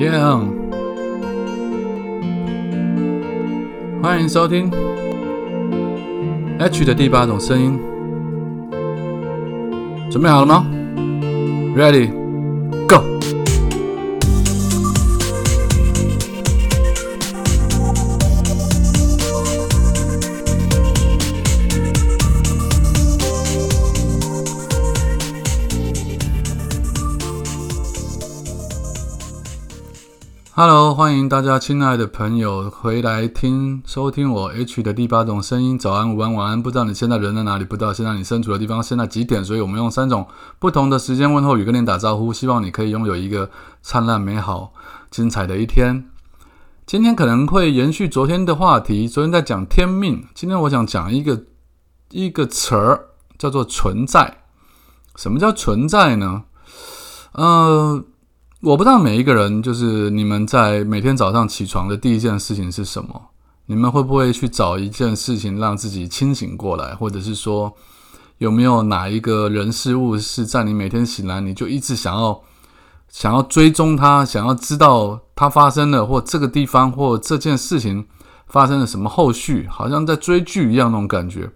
yeah 欢迎收听 h 的第八种声音。准备好了吗？Ready 欢迎大家，亲爱的朋友，回来听收听我 H 的第八种声音。早安、午安、晚安。不知道你现在人在哪里？不知道现在你身处的地方现在几点？所以我们用三种不同的时间问候语跟你打招呼，希望你可以拥有一个灿烂、美好、精彩的一天。今天可能会延续昨天的话题，昨天在讲天命，今天我想讲一个一个词儿，叫做存在。什么叫存在呢？呃。我不知道每一个人，就是你们在每天早上起床的第一件事情是什么？你们会不会去找一件事情让自己清醒过来，或者是说，有没有哪一个人事物是在你每天醒来你就一直想要想要追踪它，想要知道它发生了，或这个地方或这件事情发生了什么后续，好像在追剧一样那种感觉？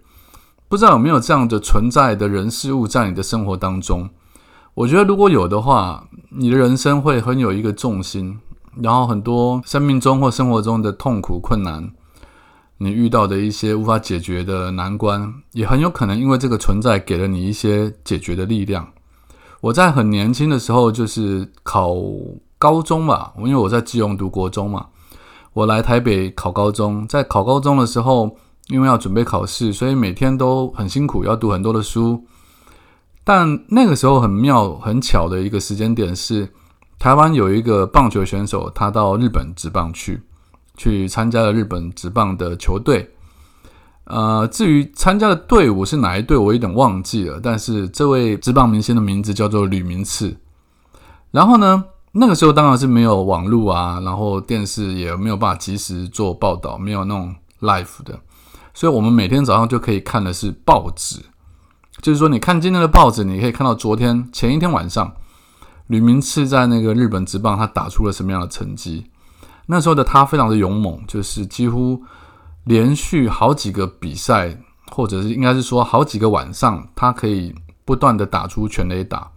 不知道有没有这样的存在的人事物在你的生活当中？我觉得如果有的话，你的人生会很有一个重心，然后很多生命中或生活中的痛苦困难，你遇到的一些无法解决的难关，也很有可能因为这个存在给了你一些解决的力量。我在很年轻的时候就是考高中吧，因为我在基隆读国中嘛，我来台北考高中，在考高中的时候，因为要准备考试，所以每天都很辛苦，要读很多的书。但那个时候很妙、很巧的一个时间点是，台湾有一个棒球选手，他到日本职棒去，去参加了日本职棒的球队。呃，至于参加的队伍是哪一队，我有点忘记了。但是这位职棒明星的名字叫做吕明次。然后呢，那个时候当然是没有网络啊，然后电视也没有办法及时做报道，没有那种 live 的，所以我们每天早上就可以看的是报纸。就是说，你看今天的报纸，你可以看到昨天前一天晚上，吕明次在那个日本职棒，他打出了什么样的成绩？那时候的他非常的勇猛，就是几乎连续好几个比赛，或者是应该是说好几个晚上，他可以不断的打出全垒打。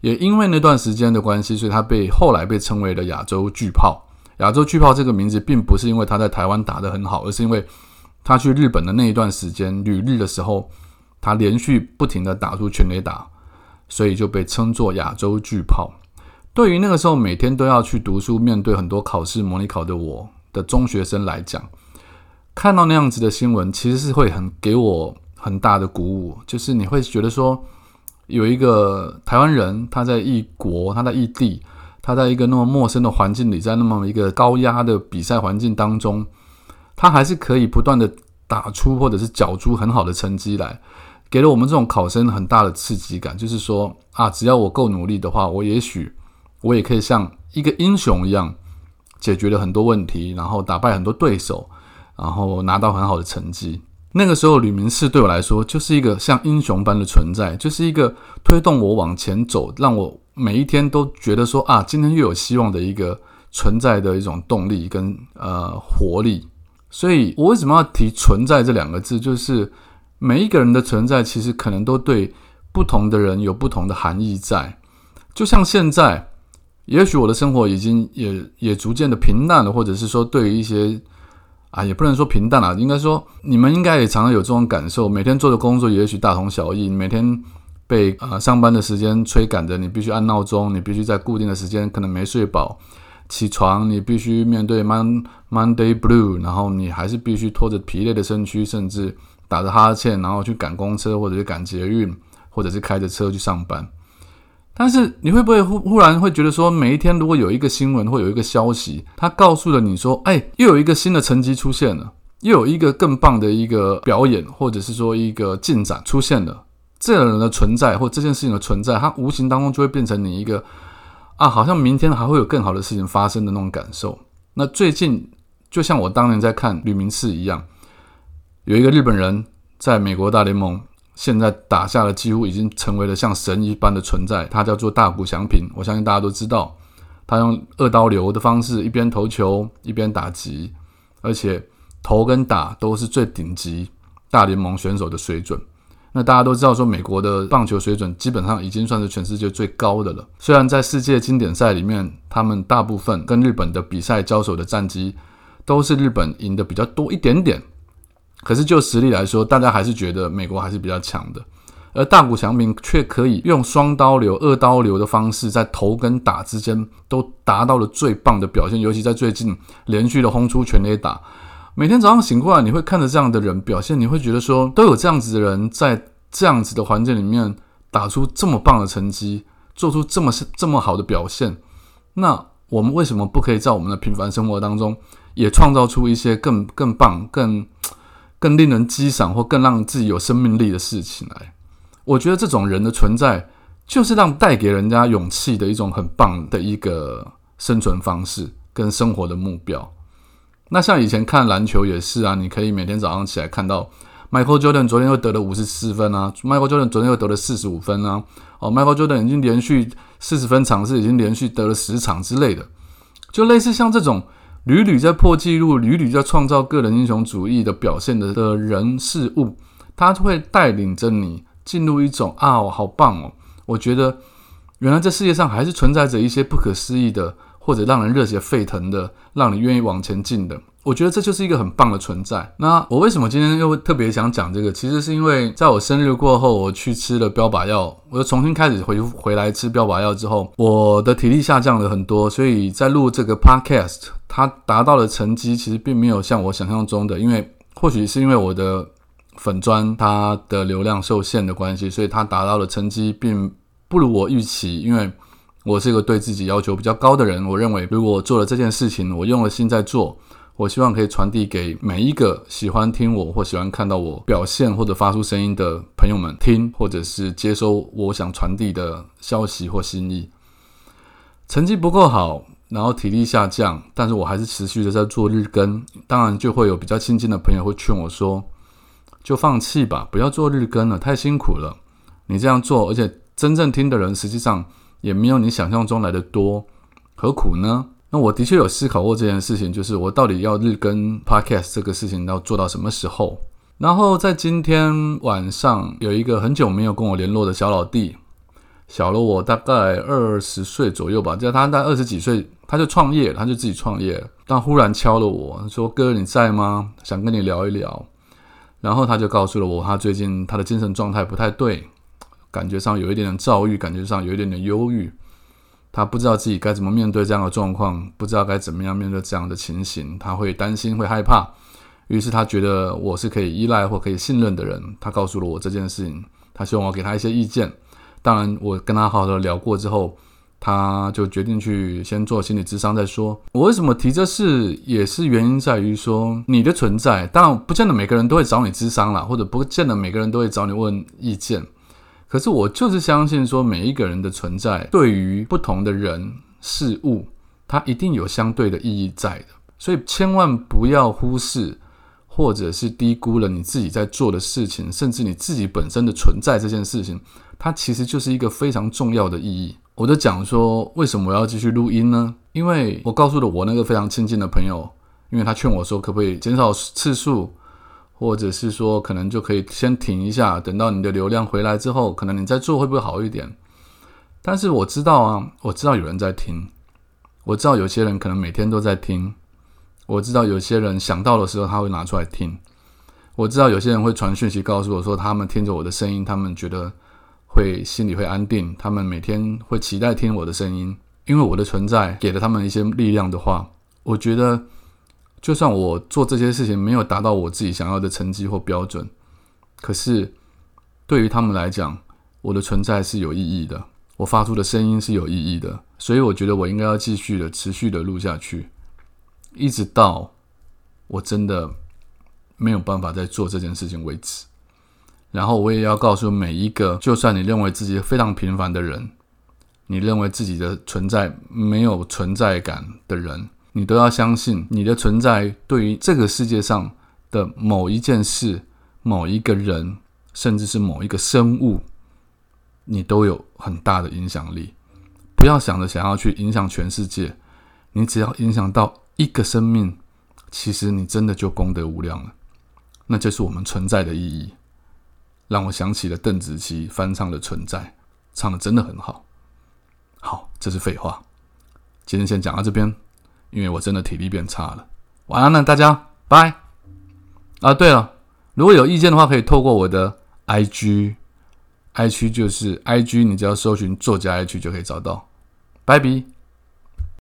也因为那段时间的关系，所以他被后来被称为了亚洲巨炮。亚洲巨炮这个名字，并不是因为他在台湾打得很好，而是因为他去日本的那一段时间旅日的时候。他连续不停的打出全垒打，所以就被称作亚洲巨炮。对于那个时候每天都要去读书、面对很多考试、模拟考的我的中学生来讲，看到那样子的新闻，其实是会很给我很大的鼓舞。就是你会觉得说，有一个台湾人，他在异国，他在异地，他在一个那么陌生的环境里，在那么一个高压的比赛环境当中，他还是可以不断的打出或者是缴出很好的成绩来。给了我们这种考生很大的刺激感，就是说啊，只要我够努力的话，我也许我也可以像一个英雄一样，解决了很多问题，然后打败很多对手，然后拿到很好的成绩。那个时候，吕明士对我来说就是一个像英雄般的存在，就是一个推动我往前走，让我每一天都觉得说啊，今天又有希望的一个存在的一种动力跟呃活力。所以我为什么要提“存在”这两个字，就是。每一个人的存在，其实可能都对不同的人有不同的含义在。就像现在，也许我的生活已经也也逐渐的平淡了，或者是说，对于一些啊，也不能说平淡了，应该说，你们应该也常常有这种感受。每天做的工作也许大同小异，每天被啊上班的时间催赶着，你必须按闹钟，你必须在固定的时间可能没睡饱起床，你必须面对 Mon Monday Blue，然后你还是必须拖着疲累的身躯，甚至。打着哈欠，然后去赶公车，或者是赶捷运，或者是开着车去上班。但是你会不会忽忽然会觉得说，每一天如果有一个新闻或有一个消息，它告诉了你说，哎，又有一个新的成绩出现了，又有一个更棒的一个表演，或者是说一个进展出现了，这个人的存在或这件事情的存在，它无形当中就会变成你一个啊，好像明天还会有更好的事情发生的那种感受。那最近就像我当年在看吕明次一样。有一个日本人在美国大联盟，现在打下了几乎已经成为了像神一般的存在。他叫做大谷翔平，我相信大家都知道。他用二刀流的方式，一边投球一边打击，而且投跟打都是最顶级大联盟选手的水准。那大家都知道，说美国的棒球水准基本上已经算是全世界最高的了。虽然在世界经典赛里面，他们大部分跟日本的比赛交手的战绩都是日本赢的比较多一点点，可是就实力来说，大家还是觉得美国还是比较强的。而大谷翔平却可以用双刀流、二刀流的方式，在投跟打之间都达到了最棒的表现，尤其在最近连续的轰出全垒打。每天早上醒过来，你会看着这样的人表现，你会觉得说，都有这样子的人在这样子的环境里面打出这么棒的成绩，做出这么这么好的表现。那我们为什么不可以在我们的平凡生活当中，也创造出一些更更棒、更更令人激赏或更让自己有生命力的事情来？我觉得这种人的存在，就是让带给人家勇气的一种很棒的一个生存方式跟生活的目标。那像以前看篮球也是啊，你可以每天早上起来看到 Michael Jordan 昨天又得了五十四分啊，Michael Jordan 昨天又得了四十五分啊，哦，Michael Jordan 已经连续四十分场次已经连续得了十场之类的，就类似像这种屡屡在破纪录、屡屡在创造个人英雄主义的表现的的人事物，他会带领着你。进入一种啊，好棒哦！我觉得原来这世界上还是存在着一些不可思议的，或者让人热血沸腾的，让你愿意往前进的。我觉得这就是一个很棒的存在。那我为什么今天又特别想讲这个？其实是因为在我生日过后，我去吃了标靶药，我又重新开始回回来吃标靶药之后，我的体力下降了很多。所以在录这个 podcast，它达到的成绩其实并没有像我想象中的，因为或许是因为我的。粉砖它的流量受限的关系，所以它达到的成绩并不如我预期。因为我是一个对自己要求比较高的人，我认为如果我做了这件事情，我用了心在做，我希望可以传递给每一个喜欢听我或喜欢看到我表现或者发出声音的朋友们听，或者是接收我想传递的消息或心意。成绩不够好，然后体力下降，但是我还是持续的在做日更，当然就会有比较亲近的朋友会劝我说。就放弃吧，不要做日更了，太辛苦了。你这样做，而且真正听的人实际上也没有你想象中来的多，何苦呢？那我的确有思考过这件事情，就是我到底要日更 podcast 这个事情要做到什么时候？然后在今天晚上，有一个很久没有跟我联络的小老弟，小了我大概二十岁左右吧，就他大概二十几岁，他就创业，他就自己创业，但忽然敲了我说：“哥，你在吗？想跟你聊一聊。”然后他就告诉了我，他最近他的精神状态不太对，感觉上有一点点躁郁，感觉上有一点点忧郁。他不知道自己该怎么面对这样的状况，不知道该怎么样面对这样的情形，他会担心，会害怕。于是他觉得我是可以依赖或可以信任的人。他告诉了我这件事情，他希望我给他一些意见。当然，我跟他好好的聊过之后。他就决定去先做心理智商再说。我为什么提这事，也是原因在于说你的存在，当然不见得每个人都会找你智商啦，或者不见得每个人都会找你问意见。可是我就是相信说，每一个人的存在对于不同的人事物，它一定有相对的意义在的。所以千万不要忽视，或者是低估了你自己在做的事情，甚至你自己本身的存在这件事情，它其实就是一个非常重要的意义。我就讲说，为什么我要继续录音呢？因为我告诉了我那个非常亲近的朋友，因为他劝我说，可不可以减少次数，或者是说，可能就可以先停一下，等到你的流量回来之后，可能你再做会不会好一点？但是我知道啊，我知道有人在听，我知道有些人可能每天都在听，我知道有些人想到的时候他会拿出来听，我知道有些人会传讯息告诉我说，他们听着我的声音，他们觉得。会心里会安定，他们每天会期待听我的声音，因为我的存在给了他们一些力量的话，我觉得就算我做这些事情没有达到我自己想要的成绩或标准，可是对于他们来讲，我的存在是有意义的，我发出的声音是有意义的，所以我觉得我应该要继续的、持续的录下去，一直到我真的没有办法再做这件事情为止。然后我也要告诉每一个，就算你认为自己非常平凡的人，你认为自己的存在没有存在感的人，你都要相信，你的存在对于这个世界上的某一件事、某一个人，甚至是某一个生物，你都有很大的影响力。不要想着想要去影响全世界，你只要影响到一个生命，其实你真的就功德无量了。那就是我们存在的意义。让我想起了邓紫棋翻唱的《存在》，唱的真的很好。好，这是废话。今天先讲到这边，因为我真的体力变差了。晚安了，大家，拜。啊，对了，如果有意见的话，可以透过我的 IG，IG 就是 IG，你只要搜寻作家 IG 就可以找到。拜比。